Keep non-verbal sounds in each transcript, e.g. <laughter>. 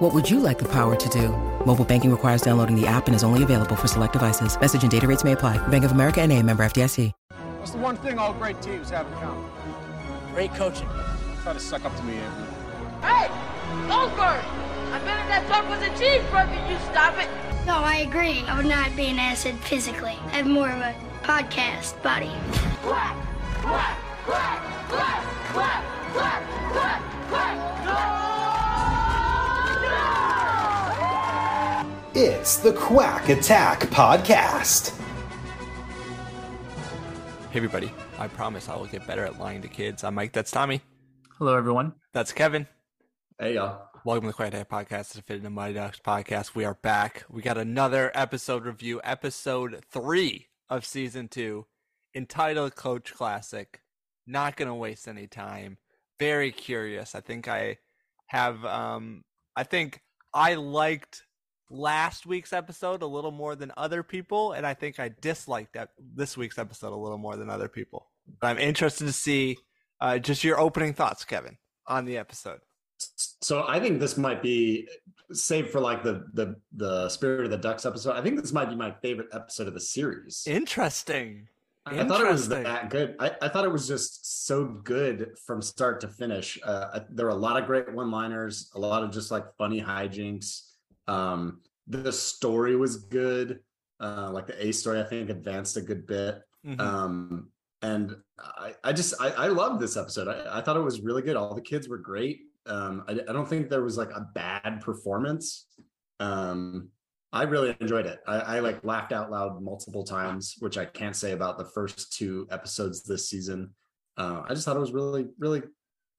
What would you like the power to do? Mobile banking requires downloading the app and is only available for select devices. Message and data rates may apply. Bank of America and a member FDIC. What's the one thing all great teams have in common? Great coaching. Try to suck up to me, Anthony. Hey! Goldberg! I bet if that dog was a cheeseburger, you stop it. No, I agree. I would not be an acid physically. I have more of a podcast body. Quack! Quack! Quack! Quack! Quack! Quack! Quack! Quack! No! No! It's the Quack Attack Podcast. Hey everybody, I promise I will get better at lying to kids. I'm Mike, that's Tommy. Hello, everyone. That's Kevin. Hey y'all. Welcome to the Quack Attack Podcast, the Fit in the Mighty Ducks podcast. We are back. We got another episode review, episode three of season two, entitled Coach Classic. Not gonna waste any time. Very curious. I think I have um I think I liked last week's episode a little more than other people, and I think I disliked that this week's episode a little more than other people. But I'm interested to see uh, just your opening thoughts, Kevin, on the episode. So I think this might be save for like the the the Spirit of the Ducks episode. I think this might be my favorite episode of the series. Interesting. I thought it was that good. I, I, thought it was just so good from start to finish. Uh, there were a lot of great one-liners, a lot of just like funny hijinks. Um, the story was good. Uh, like the A story, I think advanced a good bit. Mm-hmm. Um, and I, I just I, I love this episode. I, I, thought it was really good. All the kids were great. Um, I, I don't think there was like a bad performance. Um, I really enjoyed it. I, I, like laughed out loud multiple times, which I can't say about the first two episodes this season. Uh, I just thought it was really, really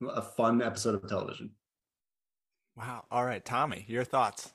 a fun episode of television. Wow. All right, Tommy, your thoughts.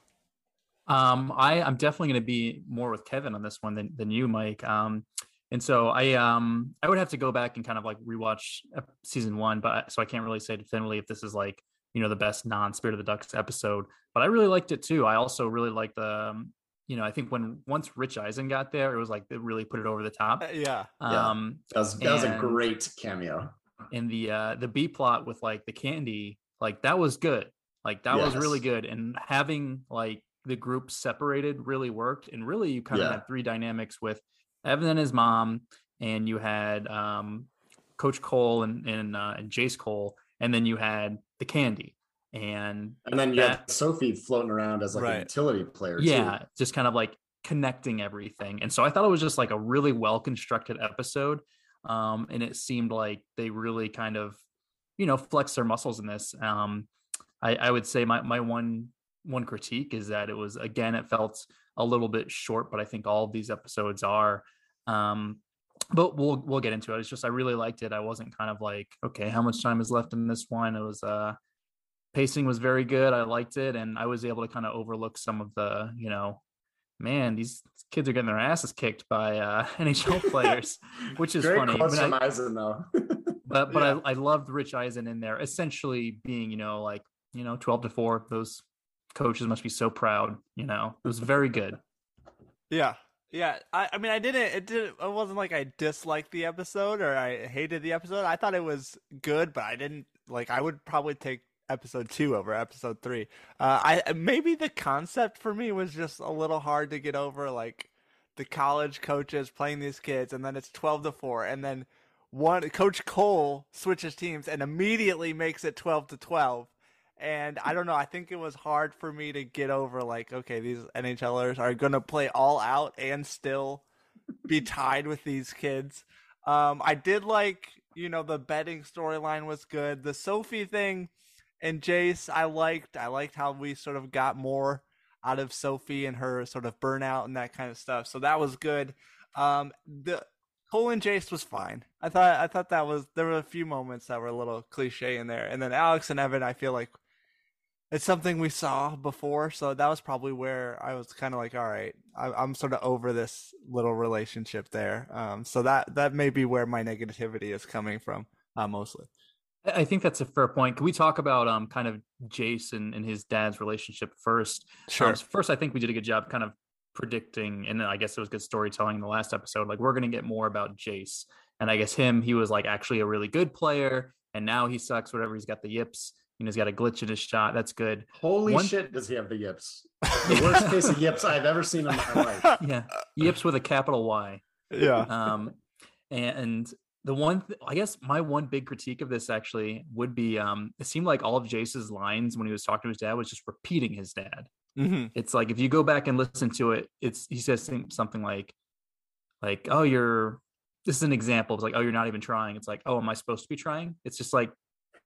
Um, I, I'm definitely going to be more with Kevin on this one than, than you, Mike. Um, and so I um I would have to go back and kind of like rewatch season one, but so I can't really say definitively if this is like you know the best non Spirit of the Ducks episode. But I really liked it too. I also really liked the um, you know I think when once Rich Eisen got there, it was like it really put it over the top. Uh, yeah, um, that was that was a great cameo. And the uh the B plot with like the candy, like that was good. Like that yes. was really good. And having like the group separated really worked. And really, you kind of had three dynamics with Evan and his mom, and you had um, Coach Cole and and, uh, and Jace Cole, and then you had the Candy, and and then you that, had Sophie floating around as like right. a utility player. Yeah, too. just kind of like connecting everything. And so I thought it was just like a really well constructed episode, um, and it seemed like they really kind of, you know, flex their muscles in this. Um, I, I would say my my one one critique is that it was again it felt a little bit short, but I think all of these episodes are. Um, but we'll we'll get into it. It's just I really liked it. I wasn't kind of like, okay, how much time is left in this one? It was uh pacing was very good. I liked it, and I was able to kind of overlook some of the, you know, man, these kids are getting their asses kicked by uh, <laughs> NHL <laughs> players, which is Great funny. But I, Eisen, though. <laughs> but but yeah. I, I loved Rich Eisen in there, essentially being, you know, like you know, twelve to four. Those coaches must be so proud. You know, it was very good. Yeah, yeah, I, I mean, I didn't. It didn't. It wasn't like I disliked the episode or I hated the episode. I thought it was good, but I didn't like. I would probably take episode two over episode three. Uh, I maybe the concept for me was just a little hard to get over. Like the college coaches playing these kids, and then it's twelve to four, and then one Coach Cole switches teams and immediately makes it twelve to twelve and I don't know. I think it was hard for me to get over like, okay, these NHLers are going to play all out and still be tied with these kids. Um, I did like, you know, the betting storyline was good. The Sophie thing and Jace, I liked. I liked how we sort of got more out of Sophie and her sort of burnout and that kind of stuff. So that was good. Um, the Cole and Jace was fine. I thought I thought that was there were a few moments that were a little cliche in there, and then Alex and Evan, I feel like it's something we saw before, so that was probably where I was kind of like, all right, I, I'm sort of over this little relationship there. Um, so that that may be where my negativity is coming from, uh, mostly. I think that's a fair point. Can we talk about um kind of Jason and his dad's relationship first? Sure. Um, first, I think we did a good job kind of predicting, and I guess it was good storytelling in the last episode. Like we're gonna get more about Jace, and I guess him, he was like actually a really good player, and now he sucks. Whatever, he's got the yips. You know, he's got a glitch in his shot. That's good. Holy One- shit, does he have the yips? The worst <laughs> case of yips I've ever seen in my life. <laughs> Yeah, yips with a capital Y. Yeah. um and the one th- i guess my one big critique of this actually would be um it seemed like all of jace's lines when he was talking to his dad was just repeating his dad hmm it's like if you go back and listen to it it's he says something like like oh you're this is an example it's like oh you're not even trying it's like oh am i supposed to be trying it's just like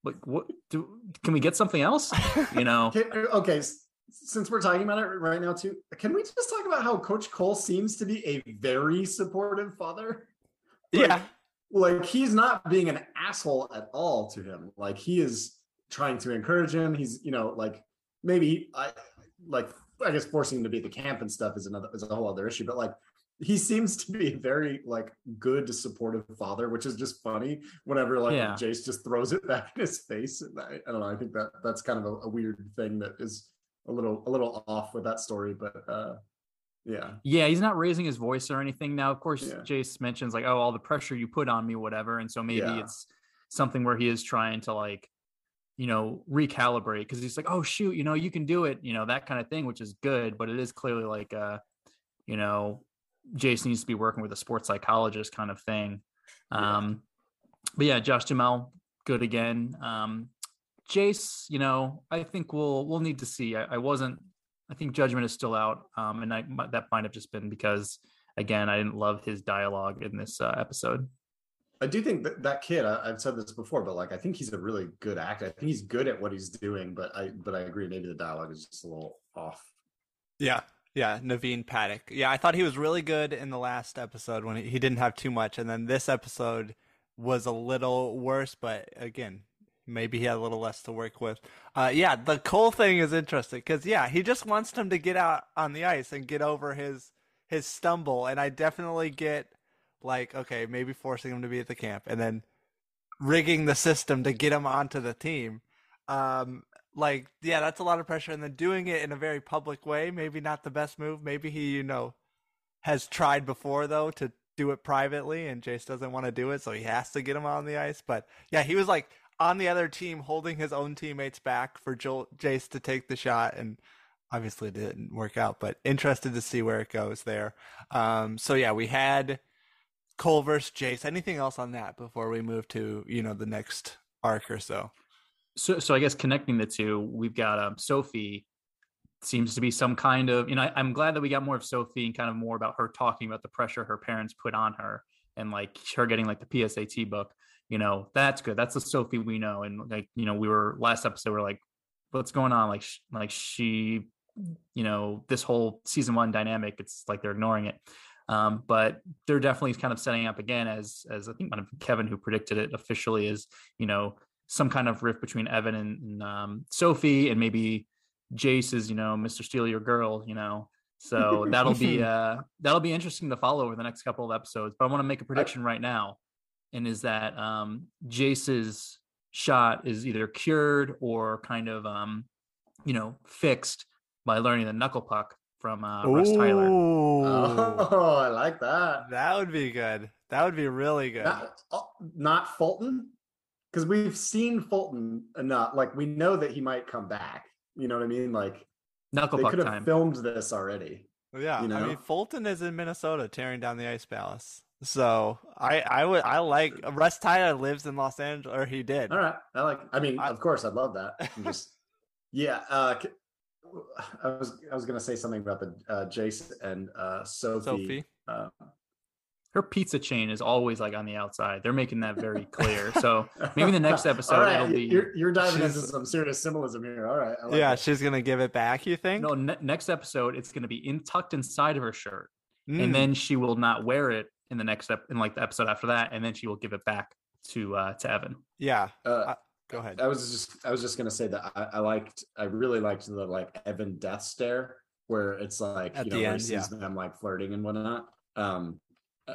like what do can we get something else you know <laughs> Okay, okay, since we're talking about it right now too, can we just talk about how Coach Cole seems to be a very supportive father? Like- Yeah. like he's not being an asshole at all to him. Like he is trying to encourage him. He's you know like maybe I like I guess forcing him to be at the camp and stuff is another is a whole other issue. But like he seems to be a very like good supportive father, which is just funny. Whenever like Yeah. Jace just throws it <laughs> back in his face, and I, I don't know. I think that that's kind of a, a weird thing that is a little a little off with that story. But uh yeah, Yeah, he's not raising his voice or anything. Now, of course, Yeah. Jace mentions like, oh, all the pressure you put on me, whatever. And so maybe Yeah. it's something where he is trying to like, you know, recalibrate because he's like, oh shoot, you know, you can do it, you know, that kind of thing, which is good, but it is clearly like uh, you know, Jace needs to be working with a sports psychologist kind of thing. Yeah. Um, but yeah, Josh Duhamel, good again. Um, Jace, you know, I think we'll we'll need to see. I, I wasn't. I think judgment is still out, um, and I, might- that might have just been because, again, I didn't love his dialogue in this uh, episode. I do think that that kid. I, I've said this before, but like I think he's a really good actor. I think he's good at what he's doing. But I but I agree. Maybe the dialogue is just a little off. Yeah. Yeah, Naveen Paddock. Yeah, I thought he was really good in the last episode when he, didn't have too much, and then this episode was a little worse. But again, maybe he had a little less to work with. Uh, yeah, the Cole thing is interesting because yeah, he just wants him to get out on the ice and get over his his stumble, and I definitely get like okay, maybe forcing him to be at the camp, and then rigging the system to get him onto the team. Um, like yeah that's a lot of pressure and then doing it in a very public way maybe not the best move. Maybe he you know has tried before though to do it privately and jace doesn't want to do it so he has to get him on the ice but yeah he was like on the other team holding his own teammates back for Joel, jace to take the shot and obviously it didn't work out but interested to see where it goes there. Um so yeah we had cole versus jace. Anything else on that before we move to you know the next arc or so So, so I guess connecting the two, we've got um, Sophie. Seems to be some kind of, you know, I, I'm glad that we got more of Sophie and kind of more about her talking about the pressure her parents put on her and like her getting like the PSAT book. You know, that's good. That's the Sophie we know. And like, you know, we were last episode, we are like, what's going on? Like, sh- like she, you know, this whole season one dynamic, it's like they're ignoring it. Um, but they're definitely kind of setting up again as as I think one of Kevin who predicted it officially is, you know, some kind of rift between Evan and, and um, Sophie, and maybe Jace is, you know, Mr. Steal Your Girl, you know. So <laughs> that'll be uh that'll be interesting to follow over the next couple of episodes. But I want to make a prediction right now, and is that um Jace's shot is either cured or kind of um you know fixed by learning the knuckle puck from uh, Russ Tyler. Oh, I like that. That would be good. That would be really good. Not, uh, not Fulton, because we've seen Fulton enough. Like we know that he might come back. You know what I mean? Like Knuckle they puck could have time. filmed this already. yeah, you I mean Fulton is in Minnesota tearing down the Ice Palace. So I I would I like Russ Tyler lives in Los Angeles or he did. All right, I like. I mean, I- of course, I'd love that. I'm just, <laughs> yeah. Uh, c- I was I was gonna say something about the uh, Jace and uh, Sophie. Sophie. Uh, Her pizza chain is always like on the outside. They're making that very clear. So <laughs> maybe the next episode All right, it'll be You're, you're diving into some serious symbolism here. All right. Like yeah, it. she's gonna give it back. You think? no ne- next episode. It's going to be in tucked inside of her shirt, Mm. and then she will not wear it in the next ep- in like the episode after that, and then she will give it back to uh to Evan. yeah, Uh, go ahead. I was just I was just gonna say that I, I liked I really liked the like Evan death stare where it's like At you the know where end, he yeah. sees them like flirting and whatnot. Um, uh,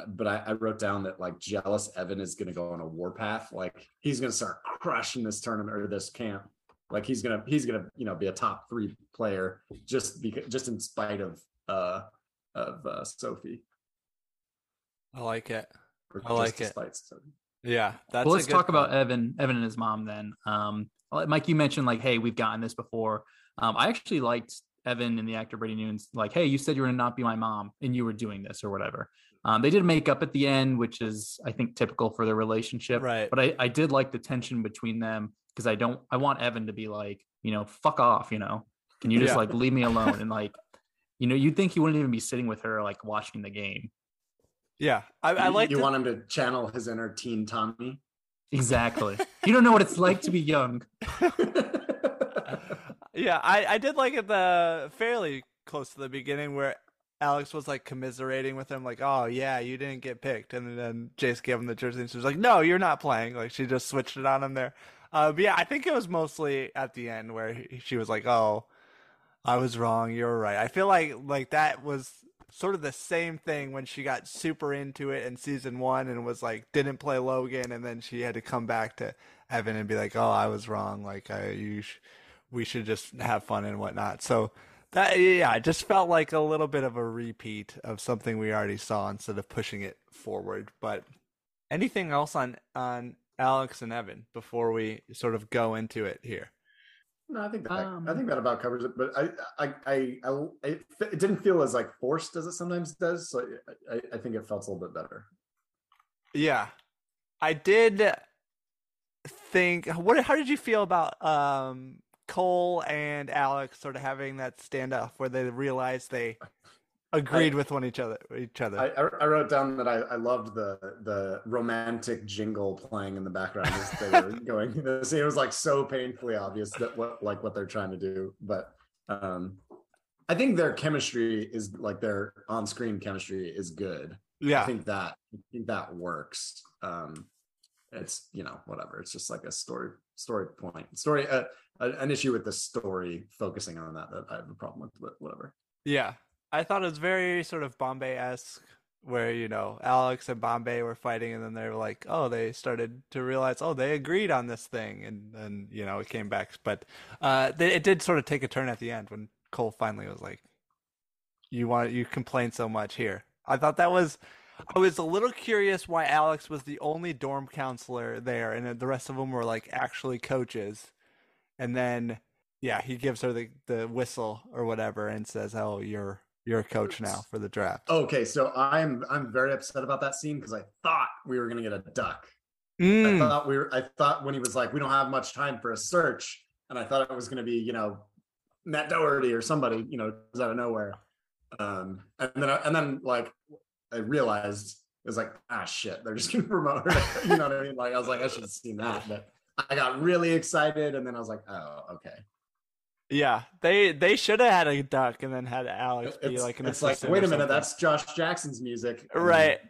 but I, I wrote down that like jealous Evan is gonna go on a warpath. Like he's gonna start crushing this tournament or this camp. Like he's gonna he's gonna you know be a top three player just because just in spite of uh of uh, Sophie. I like it. or I like it. despite Sophie. Yeah, that's. well, let's good talk about. Evan, Evan and his mom then. Um, Mike, you mentioned like, hey, we've gotten this before. Um, I actually liked Evan and the actor Brady Noon's like, hey, you said you were gonna not be my mom, and you were doing this or whatever. Um, they did make up at the end, which is I think typical for their relationship. Right. But I, I did like the tension between them because I don't I want Evan to be like, you know, fuck off, you know. Can you just Yeah. like leave me alone? And like, <laughs> you know, you'd think he wouldn't even be sitting with her like watching the game. Yeah, I, I You- like. you the- want him to channel his inner teen Tommy. Exactly. <laughs> you don't know what it's like to be young. <laughs> yeah, I, I did like it the fairly close to the beginning where Alex was like commiserating with him, like, "Oh yeah, you didn't get picked," and then Jace gave him the jersey, and she was like, "No, you're not playing." Like she just switched it on him there. Uh, but yeah, I think it was mostly at the end where he, she was like, "Oh, I was wrong. You're right." I feel like like that was sort of the same thing when she got super into it in season one and was like didn't play Logan, and then she had to come back to Evan and be like, "Oh, I was wrong. Like I you." Sh- we should just have fun and whatnot. So that yeah, it just felt like a little bit of a repeat of something we already saw instead of pushing it forward. But anything else on on Alex and Evan before we sort of go into it here? No, I think that I Um, think that about covers it. But I I I, I it, it didn't feel as like forced as it sometimes does. So I, I think it felt a little bit better. Yeah, I did think. What? How did you feel about um, Cole and Alex sort of having that standoff where they realized they agreed with one each other? Each other. I, I I wrote down that I, I loved the the romantic jingle playing in the background as they were <laughs> going. It was like so painfully obvious that what like what they're trying to do. But um I think their chemistry is like their on screen chemistry is good. yeah. I think that I think that works. Um, it's you know whatever. It's just like a story story point story. Uh, an issue with the story focusing on that that I have a problem with. But whatever. Yeah, I thought it was very sort of Bombay esque, where you know Alex and Bombay were fighting, and then they were like, oh, they started to realize, oh, they agreed on this thing, and then you know it came back. But uh, they, it did sort of take a turn at the end when Cole finally was like, "You want you complain so much here." I thought that was. I was a little curious why Alex was the only dorm counselor there, and the rest of them were like actually coaches. And then, yeah, he gives her the, the whistle or whatever and says, "Oh, you're you're a coach now for the draft." Okay, so I'm I'm very upset about that scene because I thought we were gonna get a duck. I Mm. thought we were. I thought when he was like, "We don't have much time for a search," and I thought it was gonna be you know Matt Doherty or somebody you know out of nowhere. Um, and then and then like I realized it was like ah shit they're just gonna <laughs> promote her. you know what I mean? Like I was like I should have seen that, but I got really excited and then I was like oh okay. Yeah, they they should have had a duck and then had Alex be It's, like an it's like wait a minute that's Josh Jackson's music. Right,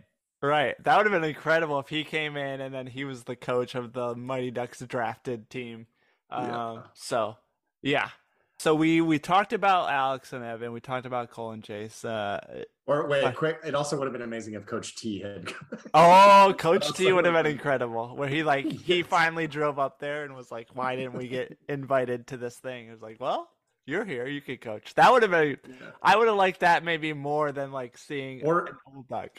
right. That would have been incredible if he came in and then he was the coach of the Mighty Ducks drafted team. Um, So yeah, so we we talked about Alex and Evan. We talked about Cole and Jace. Uh, Or wait, quick. It also would have been amazing if Coach T had. Oh, <laughs> Coach T would have been incredible. Where he like he finally drove up there and was like, "Why didn't we get <laughs> invited to this thing?" It was like, "Well, you're here. You could coach." That would have been. I would have liked that maybe more than like seeing Or- duck.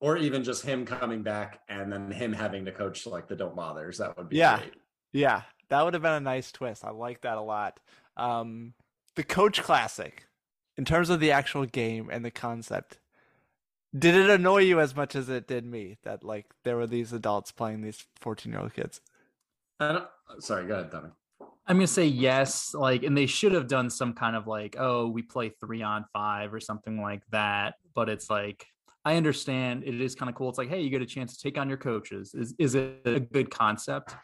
or even just him coming back and then him having to coach like the don't bothers. That would be Yeah. great. Yeah, that would have been a nice twist. I like that a lot. Um, the Coach Classic, in terms of the actual game and the concept, did it annoy you as much as it did me that like there were these adults playing these fourteen year old kids? I don't, sorry, go ahead, Tommy. I'm gonna say yes, like, and they should have done some kind of like, oh, we play three on five or something like that. But it's like, I understand it is kind of cool. It's like, hey, you get a chance to take on your coaches. Is is it a good concept?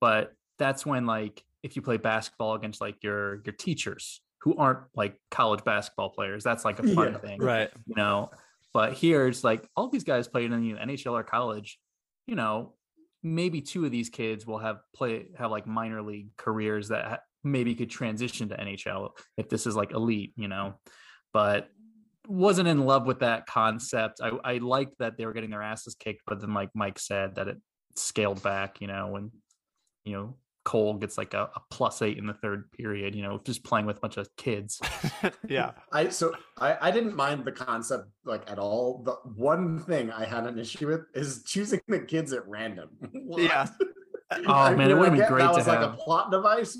But that's when like if you play basketball against like your your teachers who aren't like college basketball players, that's like a <laughs> fun Yeah. thing, Right. you know. But here it's like all these guys played in the NHL or college, you know. maybe two of these kids will have play have like minor league careers that ha- maybe could transition to NHL if this is like elite, you know. But wasn't in love with that concept. I, I liked that they were getting their asses kicked, but then like Mike said that it scaled back, you know, when you know Cole gets like a, a plus eight in the third period, you know, just playing with a bunch of kids. <laughs> yeah. I so I, I didn't mind the concept like at all. The one thing I had an issue with is choosing the kids at random. <laughs> Yeah. <laughs> Oh I man, it would I have been get great that to was like a plot device,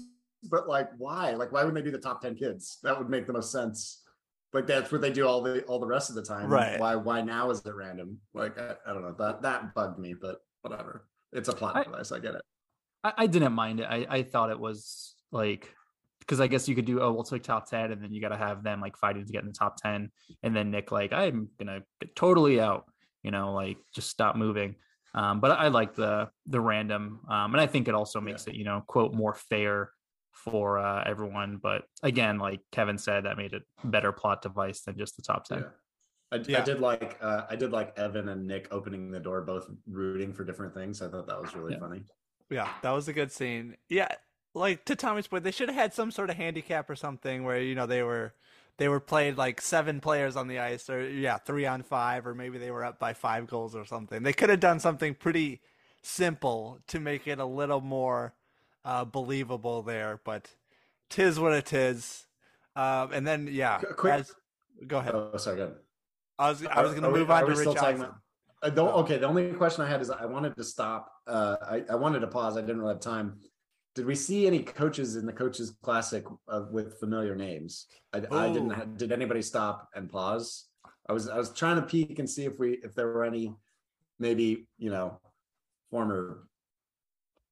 but like why? Like why wouldn't they do the top ten kids? That would make the most sense. Like that's what they do all the all the rest of the time. Right. Why why now is it random? Like I, I don't know. That that bugged me, but whatever. It's a plot I- device. I get it. I, I didn't mind it. I, I thought it was like because I guess you could do oh we'll take top ten and then you got to have them like fighting to get in the top ten and then Nick like I'm gonna get totally out you know like just stop moving. Um, but I like the the random um, and I think it also makes it you know quote more fair for uh, everyone. But again, like Kevin said, that made it better plot device than just the top ten. Yeah. I, I did like uh, I did like Evan and Nick opening the door, both rooting for different things. I thought that was really Yeah. funny. Yeah, that was a good scene. Yeah, like to Tommy's point, they should have had some sort of handicap or something where you know they were they were played like seven players on the ice, or yeah, three on five, or maybe they were up by five goals or something. They could have done something pretty simple to make it a little more uh, believable there, but tis what it is. Um, and then yeah, quick- as- go ahead. Oh, sorry. Go ahead. I was I was going to we- move on to Rich Eisen. about- Uh, the, okay, the only question I had is I wanted to stop. Uh, I, I wanted to pause. I didn't really have time. Did we see any coaches in the coaches classic uh, with familiar names? I, I didn't. Oh. ha- Did anybody stop and pause? I was I was trying to peek and see if we if there were any maybe you know former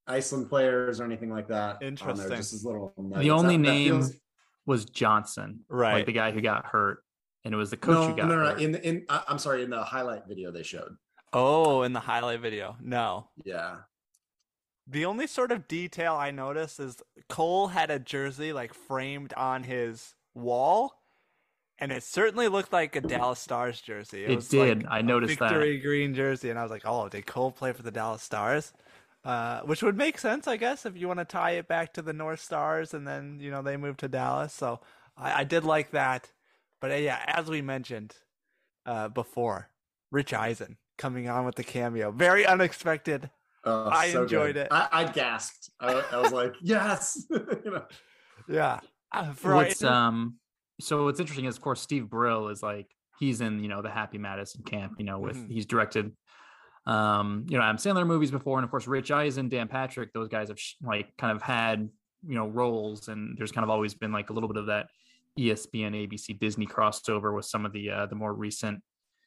Iceland players or anything like that. on there, Interesting. Just as little. The only That- that name feels- was Johnson, Right. Like the guy who got hurt, and it was the coach no, who got no, no, hurt. In the in I- I'm sorry. In the highlight video they showed. Oh, in the highlight video, no. Yeah. The only sort of detail I noticed is Cole had a jersey like framed on his wall, and it certainly looked like a Dallas Stars jersey. It was did. like I a noticed that. victory green jersey, and I was like, "Oh, did Cole play for the Dallas Stars?" Uh, which would make sense, I guess, if you want to tie it back to the North Stars, and then you know they moved to Dallas. So I, I did like that, but uh, yeah, as we mentioned uh, before, Rich Eisen coming on with the cameo, very unexpected. Oh, I so enjoyed good. it. I, I gasped. I, I was like, <laughs> yes. <laughs> you know, Yeah. Uh, for our what's inter- um so what's interesting is of course Steve Brill is like he's in you know the Happy Madison camp you know with Mhm. he's directed um you know Adam Sandler movies before and of course Rich Eisen Dan Patrick those guys have sh- like kind of had you know roles and there's kind of always been like a little bit of that ESPN ABC Disney crossover with some of the uh the more recent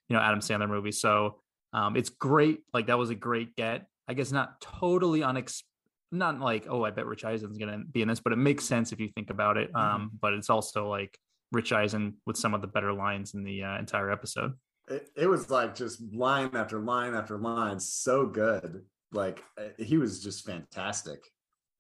you know Adam Sandler movies so um it's great like that was a great get I guess not totally unex not like oh I bet Rich Eisen's gonna be in this, but it makes sense if you think about it. Um, but it's also like Rich Eisen with some of the better lines in the uh, entire episode. it, it was like just line after line after line. So good. Like uh, he was just fantastic.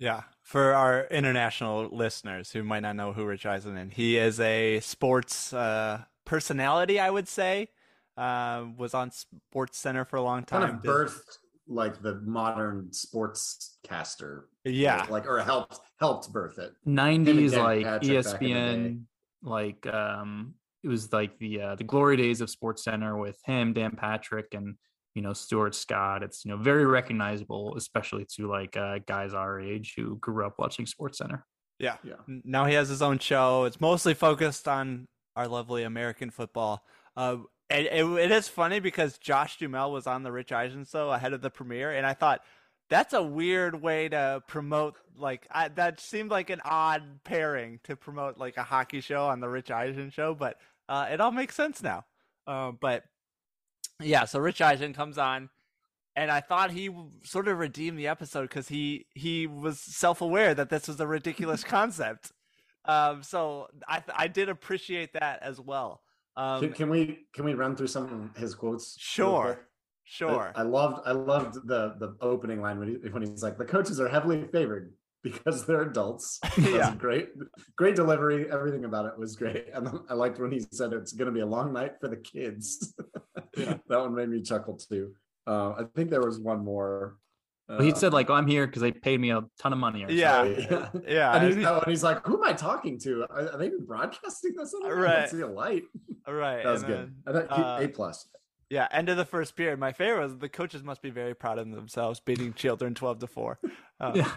Yeah, for our international listeners who might not know who Rich Eisen is, he is a sports uh, personality, I would say. Uh, was on Sports Center for a long time. Kind of birthed like the modern sports caster. Yeah, Like or helped helped birth it. 90s like Patrick back in the ESPN, like um, it was like the uh, the glory days of Sports Center with him, Dan Patrick, and you know Stuart Scott. It's you know very recognizable, especially to like uh, guys our age who grew up watching Sports Center. yeah. Yeah. Now he has his own show. It's mostly focused on our lovely American football. Uh, and it, it is funny because Josh Duhamel was on the Rich Eisen show ahead of the premiere, and I thought that's a weird way to promote. Like I, that seemed like an odd pairing to promote like a hockey show on the Rich Eisen show, but uh, it all makes sense now. Uh, but yeah, so Rich Eisen comes on, and I thought he sort of redeemed the episode because he he was self aware that this was a ridiculous <laughs> concept. Um, so I I did appreciate that as well. Um, can, can we can we run through some of his quotes? Sure. sure. I, I loved I loved the the opening line when he when he's like the coaches are heavily favored because they're adults. <laughs> That Yeah. great, great delivery. Everything about it was great, and I liked when he said it's going to be a long night for the kids. <laughs> Yeah. that one made me chuckle too. Uh, I think there was one more. But he Uh, said like, oh, "I'm here because they paid me a ton of money." Or Yeah. <laughs> yeah. Yeah, and, and he's, oh, and he's like, "Who am I talking to? Are, are they even broadcasting this? I Right. can't see a light." right. That was and good. then, I thought uh, a plus. Yeah, end of the first period. My favorite was the coaches must be very proud of themselves beating Children twelve to four. Uh, Yeah.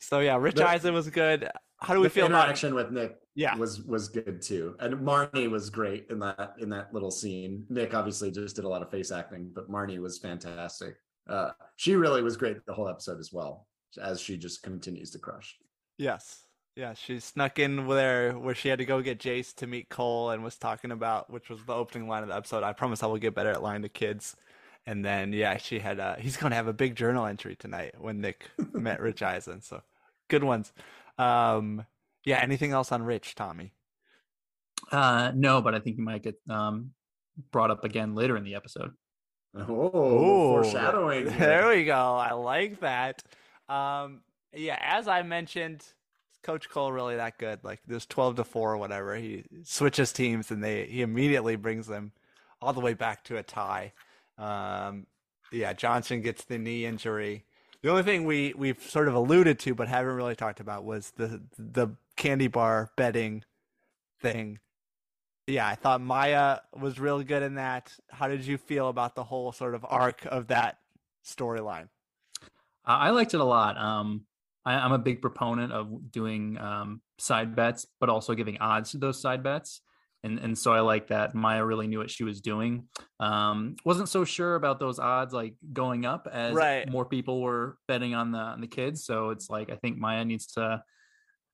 So yeah, Rich The- Eisen was good. How do we feel about? interaction with Nick Yeah, was was good too, and Marnie was great in that in that little scene. Nick obviously just did a lot of face acting, but Marnie was fantastic. Uh, she really was great the whole episode as well, as she just continues to crush. yes, yeah. She snuck in there where she had to go get Jace to meet Cole and was talking about, which was the opening line of the episode. I promise I will get better at lying to kids. And then yeah, she had. Uh, he's going to have a big journal entry tonight when Nick <laughs> met Rich Eisen. So good ones. Um, yeah. Anything else on Rich, Tommy? Uh, no, but I think you might get um, brought up again later in the episode. Oh, foreshadowing. There we go. I like that. Um, yeah, as I mentioned, Coach Cole really that good. Like there's twelve to four or whatever. He switches teams and they he immediately brings them all the way back to a tie. Um, yeah, Johnson gets the knee injury. The only thing we we've sort of alluded to but haven't really talked about was the the candy bar betting thing. Yeah, I thought Maya was really good in that. How did you feel about the whole sort of arc of that storyline? I liked it a lot. Um, I, I'm a big proponent of doing um, side bets, but also giving odds to those side bets. And and so I like that Maya really knew what she was doing. Um, wasn't so sure about those odds like going up as Right. more people were betting on the on the kids. So it's like I think Maya needs to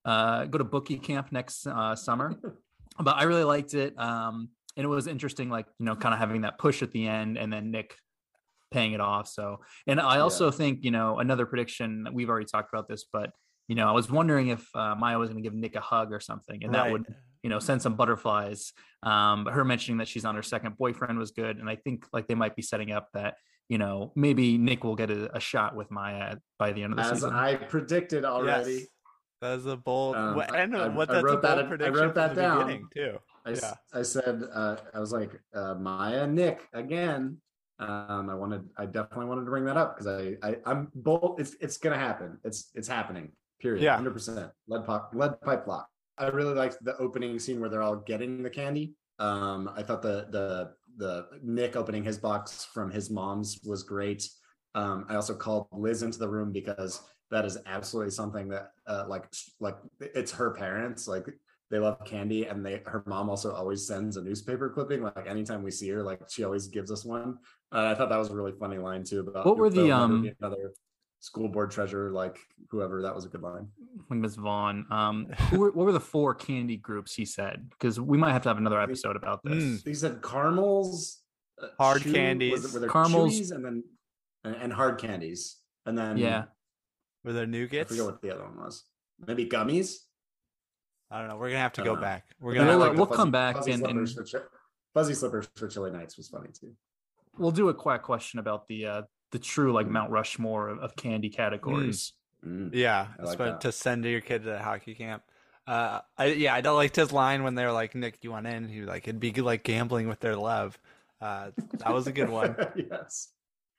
uh, go to bookie camp next uh, summer. <laughs> but I really liked it. Um, and it was interesting, like you know, kind of having that push at the end, and then Nick paying it off. So, and I also think you know another prediction. We've already talked about this, but you know, I was wondering if uh, Maya was going to give Nick a hug or something, and that would you know send some butterflies. Um, but her mentioning that she's on her second boyfriend was good, and I think like they might be setting up that you know maybe Nick will get a, a shot with Maya by the end of the As season. I predicted already. Yes. That was a bold. Um, what, I- I know I- what I that's a wrote that bold in- I prediction wrote that down. too. I, s- Yeah. I said uh, I was like uh, Maya Nick again. Um, I wanted I definitely wanted to bring that up because I, I I'm bold. It's it's gonna happen. It's it's happening. Period. Yeah. hundred percent. Lead pipe lead pipe lock. I really liked the opening scene where they're all getting the candy. Um, I thought the the the Nick opening his box from his mom's was great. Um, I also called Liz into the room because that is absolutely something that uh, like like it's her parents like they love candy and they her mom also always sends a newspaper clipping like anytime we see her like she always gives us one uh, i thought that was a really funny line too about What were the, um, another school board treasurer like whoever that was a good line I think Ms. Vaughn. Um, <laughs> who were, what were the four candy groups he said? Because we might have to have another episode about this. Mm. he said caramels uh, Hard chew- candies. was were there Caramels. chewies and then and, and hard candies and then Yeah. Were there i nougats? forget what the other one was maybe gummies I don't know. We're gonna have to go Uh, back. We're gonna We'll, have uh, we'll come back fuzzy and- and- slippers for chi- fuzzy slippers for chilly nights was funny too We'll do a quack question about the uh, the true like Mount Rushmore of, of candy categories. Mm. Yeah, I like espe- to send to your kid to hockey camp. Uh, I yeah, I don't like his line when they're like, "Nick, you want in?" He was like, "It'd be like gambling with their love." Uh, that was a good one. <laughs> yes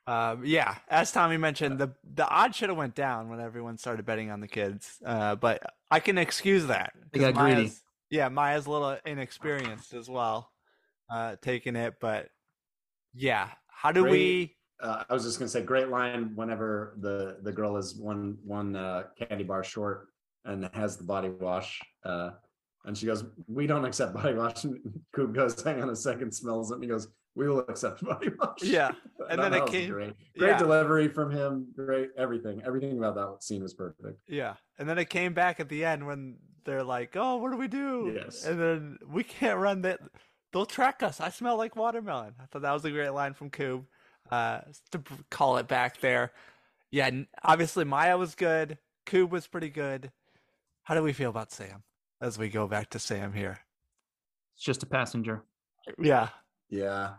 Um, yeah, as Tommy mentioned, the the odds should have went down when everyone started betting on the kids. Uh, but I can excuse that. They 'cause got greedy. Maya's- Yeah, Maya's a little inexperienced as well, uh, taking it. But yeah, how do Great. we? Uh, I was just gonna say, great line. Whenever the the girl is one one uh, candy bar short and has the body wash, uh, and she goes, "We don't accept body wash." And Koob goes, "Hang on a second, smells it." And he goes, "We will accept <laughs> body wash." Yeah, and <laughs> then it came- great. Great yeah. delivery from him. Great everything. Everything about that scene was perfect. Yeah, and then it came back at the end when they're like, "Oh, what do we do?" Yes. and then we can't run that. They'll track us. I smell like watermelon. I thought that was a great line from Koob. Uh, to call it back there. Yeah, n- obviously Maya was good. Koob was pretty good. How do we feel about Sam as we go back to Sam here? It's just a passenger. Yeah, Yeah,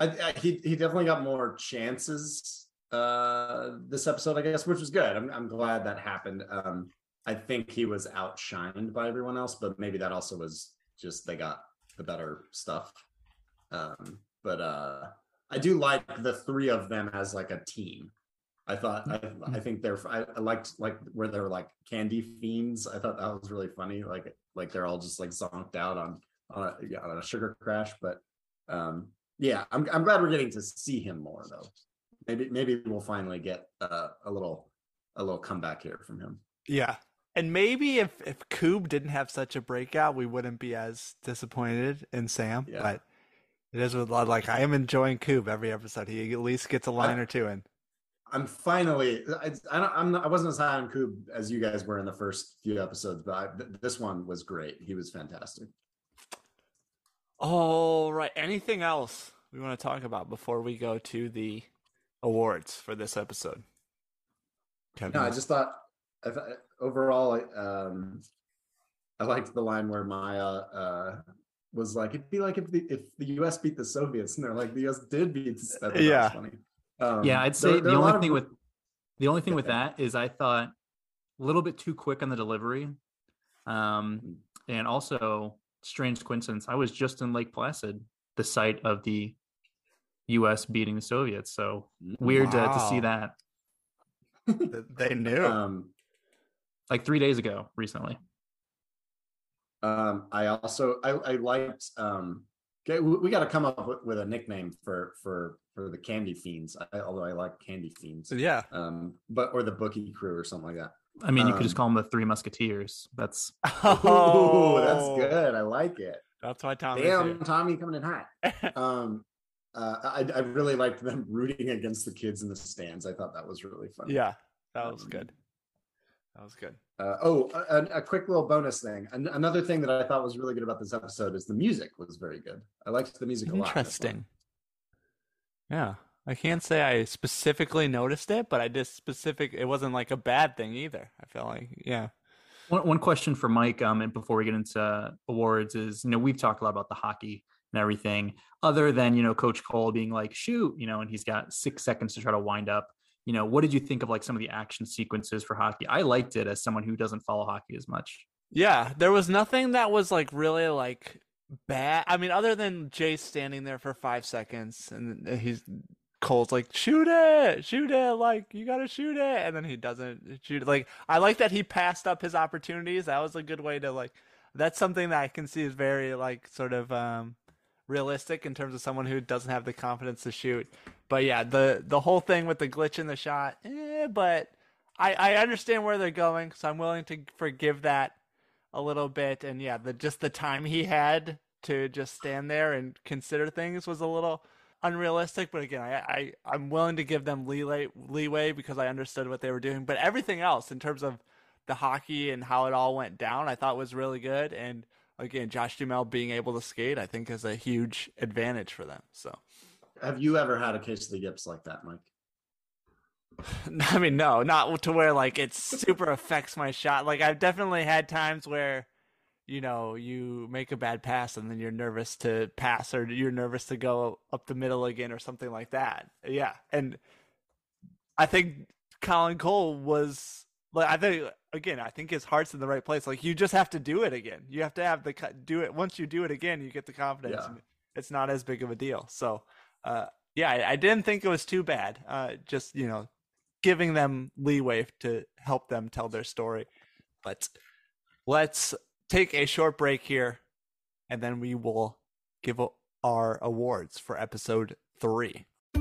I, I, he he definitely got more chances uh this episode, I guess, which was good. I'm I'm glad that happened. Um, I think he was outshined by everyone else, but maybe that also was just they got the better stuff. Um, but uh, I do like the three of them as like a team. I thought I, I think they're I, I liked like where they're like candy fiends. I thought that was really funny. Like like they're all just like zonked out on on a, yeah, on a sugar crash. But um yeah, I'm I'm glad we're getting to see him more though. Maybe maybe we'll finally get uh, a little a little comeback here from him. Yeah. And maybe if if Koob didn't have such a breakout, we wouldn't be as disappointed in Sam. Yeah. But it is with like I am enjoying Koob every episode. He at least gets a line I- or two in. I'm finally. I, I don't. I'm. Not, I wasn't as high on Coob as you guys were in the first few episodes, but I, this one was great. He was fantastic. All right. Anything else we want to talk about before we go to the awards for this episode? Kevin, No, I just thought. I thought overall, I, um, I liked the line where Maya uh, was like, "It'd be like if the if the U.S. beat the Soviets," and they're like, "The U.S. did beat." The, that was Yeah. funny. Um, yeah, I'd say there the are a lot only of- thing with the only thing with that is I thought a little bit too quick on the delivery. Um, and also strange coincidence. I was just in Lake Placid, the site of the US beating the Soviets. So weird to, to see that they knew. <laughs> Um, like three days ago recently. Um, I also I, I liked um okay, we, we got to come up with, with a nickname for for for the candy fiends. I, although I like candy fiends. yeah. Um, but or the bookie crew or something like that. I mean, you could just Um, call them the Three Musketeers. That's <laughs> Oh, that's good. I like it. That's why Tommy. Damn, Tommy coming in hot. <laughs> Um, uh, I I really liked them <laughs> rooting against the kids in the stands. I thought that was really funny. yeah, that was Um, good. That was good. Uh, oh, a, a- a quick little bonus thing. An- another thing that I thought was really good about this episode is the music was very good. I liked the music a lot. in this one. Interesting. Yeah. I can't say I specifically noticed it, but I just specific it wasn't like a bad thing either. I felt like yeah. One, one question for Mike, um, and before we get into awards, is you know we've talked a lot about the hockey and everything, other than you know Coach Cole being like shoot, you know, and he's got six seconds to try to wind up. You know, what did you think of like some of the action sequences for hockey? I liked it as someone who doesn't follow hockey as much. Yeah, there was nothing that was like really like bad. I mean, other than Jay standing there for five seconds and he's Cole's like, shoot it, shoot it, like you gotta shoot it, and then he doesn't shoot it. Like I like that he passed up his opportunities. That was a good way to like. That's something that I can see is very like sort of um realistic in terms of someone who doesn't have the confidence to shoot. But yeah, the the whole thing with the glitch in the shot, eh, but I I understand where they're going, so I'm willing to forgive that a little bit. And yeah, the just the time he had to just stand there and consider things was a little unrealistic. But again, I, I I'm willing to give them leeway leeway because I understood what they were doing. But everything else in terms of the hockey and how it all went down, I thought was really good. And again, Josh Duhamel being able to skate, I think is a huge advantage for them. So. Have you ever had a case of the yips like that, Mike? <laughs> I mean, no, not to where like it super affects my shot. Like I've definitely had times where, you know, you make a bad pass and then you're nervous to pass or you're nervous to go up the middle again or something like that. Yeah, and I think Colin Cole was like I think again I think his heart's in the right place. Like you just have to do it again. You have to have the do it once you do it again. You get the confidence. Yeah. It's not as big of a deal. So, uh, yeah, I, I didn't think it was too bad. Uh, just you know, giving them leeway to help them tell their story. But let's take a short break here, and then we will give our awards for episode three.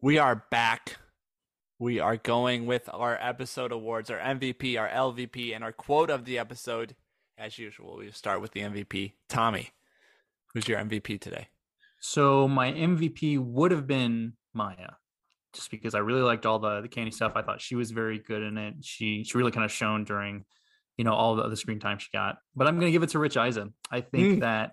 We are back. We are going with our episode awards, our MVP, our LVP, and our quote of the episode. As usual, we start with the MVP. Tommy, who's your MVP today? So my MVP would have been Maya, just because I really liked all the the candy stuff. I thought she was very good in it. She she really kind of shone during, you know, all the, the screen time she got. But I'm going to give it to Rich Eisen. I think Mm. <laughs> that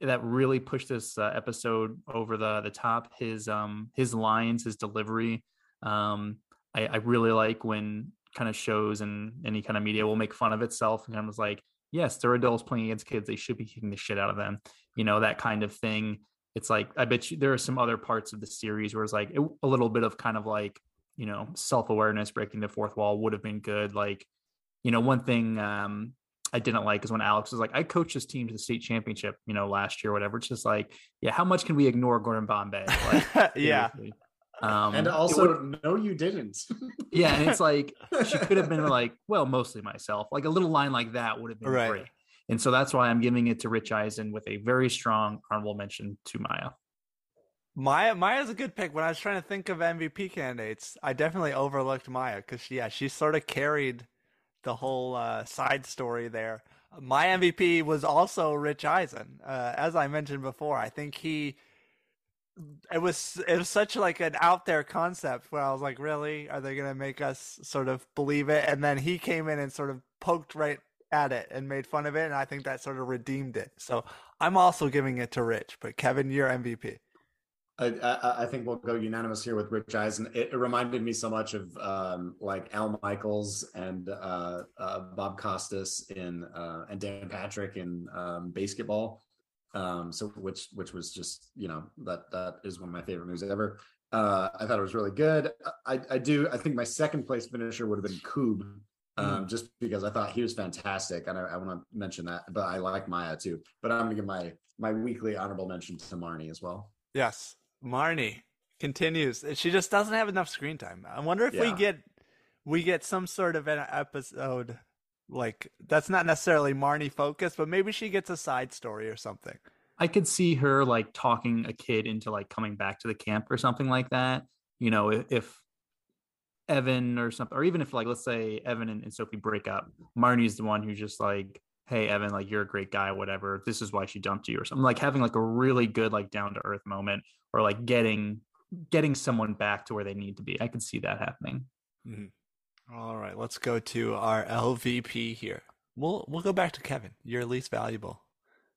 that really pushed this uh, episode over the the top. His um his lines, his delivery. Um, I, I really like when kind of shows and any kind of media will make fun of itself and kind of like, yes, they're adults playing against kids. They should be kicking the shit out of them. You know, that kind of thing. It's like, I bet you there are some other parts of the series where it's like it, a little bit of kind of like, you know, self awareness, breaking the fourth wall would have been good. Like, you know, one thing um, I didn't like is when Alex was like, I coached this team to the state championship, you know, last year, or whatever. It's just like, yeah, how much can we ignore Gordon Bombay? <laughs> Like, yeah. Um, and also, would, no, you didn't. <laughs> yeah, and it's like she could have been like, <laughs> well, mostly myself. Like a little line like that would have been right. great. And so that's why I'm giving it to Rich Eisen with a very strong honorable mention to Maya. Maya Maya's a good pick. When I was trying to think of MVP candidates, I definitely overlooked Maya because yeah, she sort of carried the whole uh, side story there. My MVP was also Rich Eisen. Uh, as I mentioned before, I think he it was it was such like an out there concept where I was like, really, are they gonna make us sort of believe it? And then he came in and sort of poked right at it and made fun of it, and I think that sort of redeemed it. So I'm also giving it to Rich, but Kevin, you're MVP. I, I, I think we'll go unanimous here with Rich Eisen. It, it reminded me so much of um, like Al Michaels and uh, uh, Bob Costas in uh, and Dan Patrick in um, BASEketball um, so which which was just you know that that is one of my favorite movies ever. Uh, I thought it was really good. I, I do. I think my second place finisher would have been Koob, um, mm. just because I thought he was fantastic, and I, I want to mention that. But I like Maya too. But I'm gonna give my my weekly honorable mention to Marnie as well. Yes, Marnie continues. She just doesn't have enough screen time. I wonder if yeah. we get we get some sort of an episode like that's not necessarily Marnie focused, but maybe she gets a side story or something. I could see her like talking a kid into like coming back to the camp or something like that. You know, if, if Evan or something, or even if like let's say Evan and, and Sofi break up, Marnie's the one who's just like, "Hey, Evan, like you're a great guy, whatever. This is why she dumped you," or something like having like a really good like down to earth moment, or like getting getting someone back to where they need to be. I could see that happening. Mm-hmm. All right, let's go to our LVP here. We'll we'll go back to Kevin, your least valuable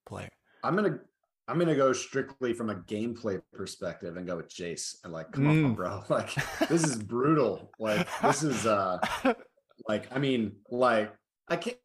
player. I'm gonna I'm gonna go strictly from a gameplay perspective and go with Jace. And like, come mm. on, bro. <laughs> Like, this is brutal. Like, this is uh <laughs> like I mean, like I can't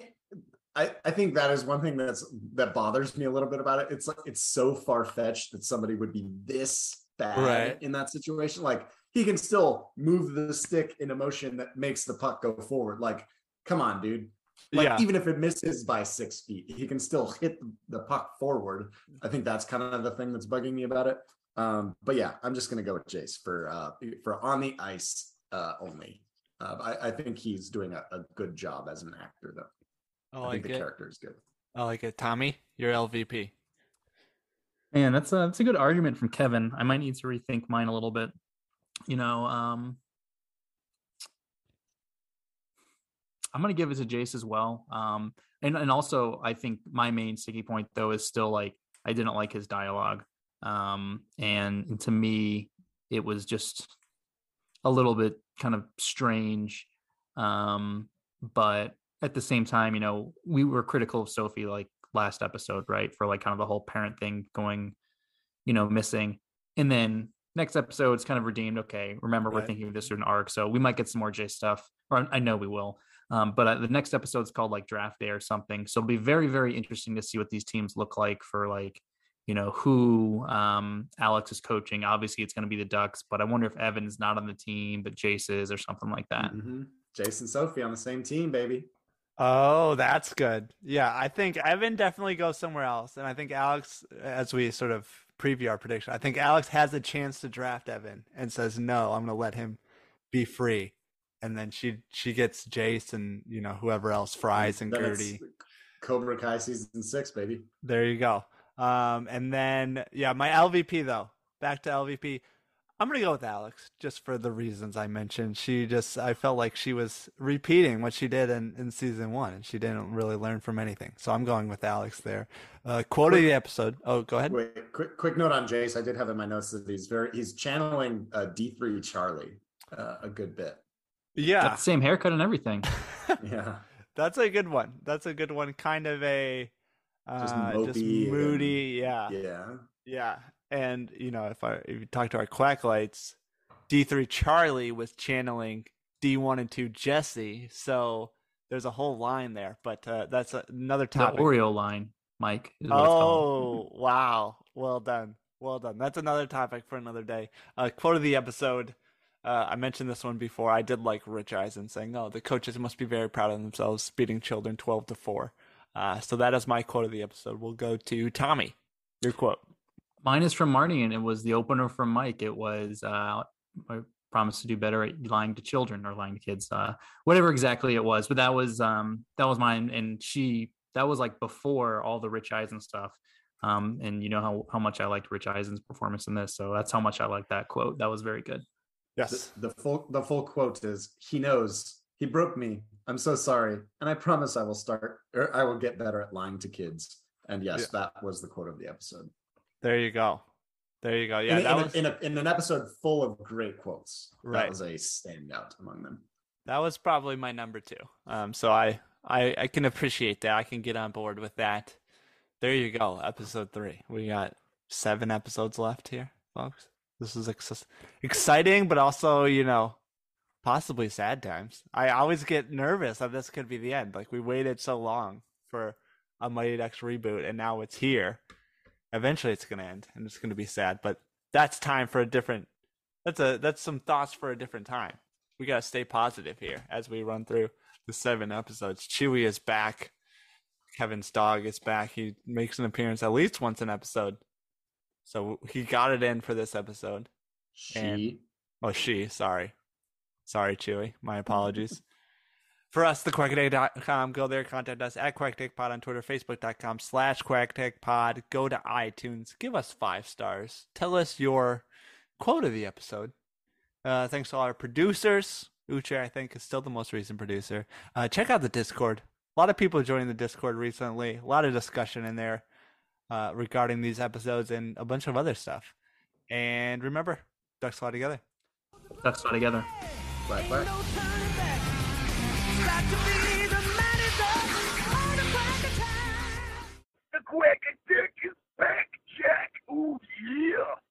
I, I think that is one thing that's that bothers me a little bit about it. It's like it's so far fetched that somebody would be this bad right. in that situation. Like he can still move the stick in a motion that makes the puck go forward. Like, come on, dude. Like yeah. even if it misses by six feet, he can still hit the puck forward. I think that's kind of the thing that's bugging me about it. Um, but yeah, I'm just gonna go with Jace for uh, for on the ice uh, only. Uh, I, I, think he's doing a, a, good job as an actor, though. I, I think the it. character is good. I like it. Tommy, your LVP. Man, that's a that's a good argument from Kevin. I might need to rethink mine a little bit you know, um, I'm gonna give it to Jace as well. Um, and and also I think my main sticky point though is still like I didn't like his dialogue. Um, and to me, it was just a little bit kind of strange. Um, but at the same time, you know, we were critical of Sofi like last episode, right? For like kind of the whole parent thing going, you know, missing. And then next episode it's kind of redeemed. Okay, remember we're thinking of this through an arc, so we might get some more J stuff, or I know we will. Um, but uh, the next episode is called like draft day or something, so it'll be very very interesting to see what these teams look like for like you know who um, Alex is coaching. Obviously, it's going to be the Ducks, but I wonder if Evan's not on the team, but Jace is or something like that. Mm-hmm. Jason Sofi on the same team, baby. Oh, that's good. Yeah, I think Evan definitely goes somewhere else, and I think Alex, as we sort of preview our prediction. I think Alex has a chance to draft Evan and says, "No, I'm going to let him be free." And then she she gets Jace and you know whoever else, Fries and Gertie. Cobra Kai season six, baby. There you go. Um, and then yeah, my LVP though. Back to LVP. I'm gonna go with Alex just for the reasons I mentioned. She just I felt like she was repeating what she did in, in season one, and she didn't really learn from anything. So I'm going with Alex there. Uh, quote of the episode. Oh, go ahead. Wait, quick quick note on Jace. I did have in my notes that he's very he's channeling uh, D3 Charlie uh, a good bit. Yeah, Got the same haircut and everything. <laughs> yeah, that's a good one. That's a good one. Kind of a uh, just, just moody. And, yeah, yeah, yeah. And you know, if I if you talk to our quack lights, D three Charlie was channeling D1 and 2 Jesse. So there's a whole line there, but uh, that's another topic. The Oreo line, Mike. Oh, wow. Well done. Well done. That's another topic for another day. Uh, quote of the episode. Uh, I mentioned this one before. I did like Rich Eisen saying, "Oh, the coaches must be very proud of themselves, beating children twelve to 4. Uh, so that is my quote of the episode. We'll go to Tommy. Your quote. Mine is from Marty, and it was the opener from Mike. It was uh, I promise to do better at lying to children or lying to kids, uh, whatever exactly it was. But that was um, that was mine, and she that was like before all the Rich Eisen stuff. Um, and you know how how much I liked Rich Eisen's performance in this, so that's how much I like that quote. That was very good. Yes. The, the full the full quote is he knows he broke me. I'm so sorry, and I promise I will start or I will get better at lying to kids. And yes, yeah. that was the quote of the episode. There you go. There you go. Yeah, in, that in, was a, in, a, in an episode full of great quotes. Right. That was a standout among them. That was probably my number two. Um, so I, I I can appreciate that. I can get on board with that. There you go. Episode three. We got seven episodes left here, folks. This is ex- exciting, but also you know possibly sad times. I always get nervous that this could be the end. Like we waited so long for a Mighty Ducks reboot, and now it's here eventually it's going to end and it's going to be sad but that's time for a different that's a that's some thoughts for a different time. We got to stay positive here as we run through the seven episodes. Chewie is back. Kevin's dog is back. He makes an appearance at least once an episode. So he got it in for this episode. She. And, oh she sorry. Sorry chewie. My apologies for us, thequackattack.com. Go there, contact us at quackattackpod on Twitter, facebook.com slash quackattackpod. Go to iTunes, give us five stars. Tell us your quote of the episode. Uh, thanks to all our producers. Uche, I think, is still the most recent producer. Uh, check out the Discord. A lot of people joining the Discord recently. A lot of discussion in there uh, regarding these episodes and a bunch of other stuff. And remember, ducks fly together. Ducks fly together. Bye bye the quack and dick is back, Jack. Ooh, yeah.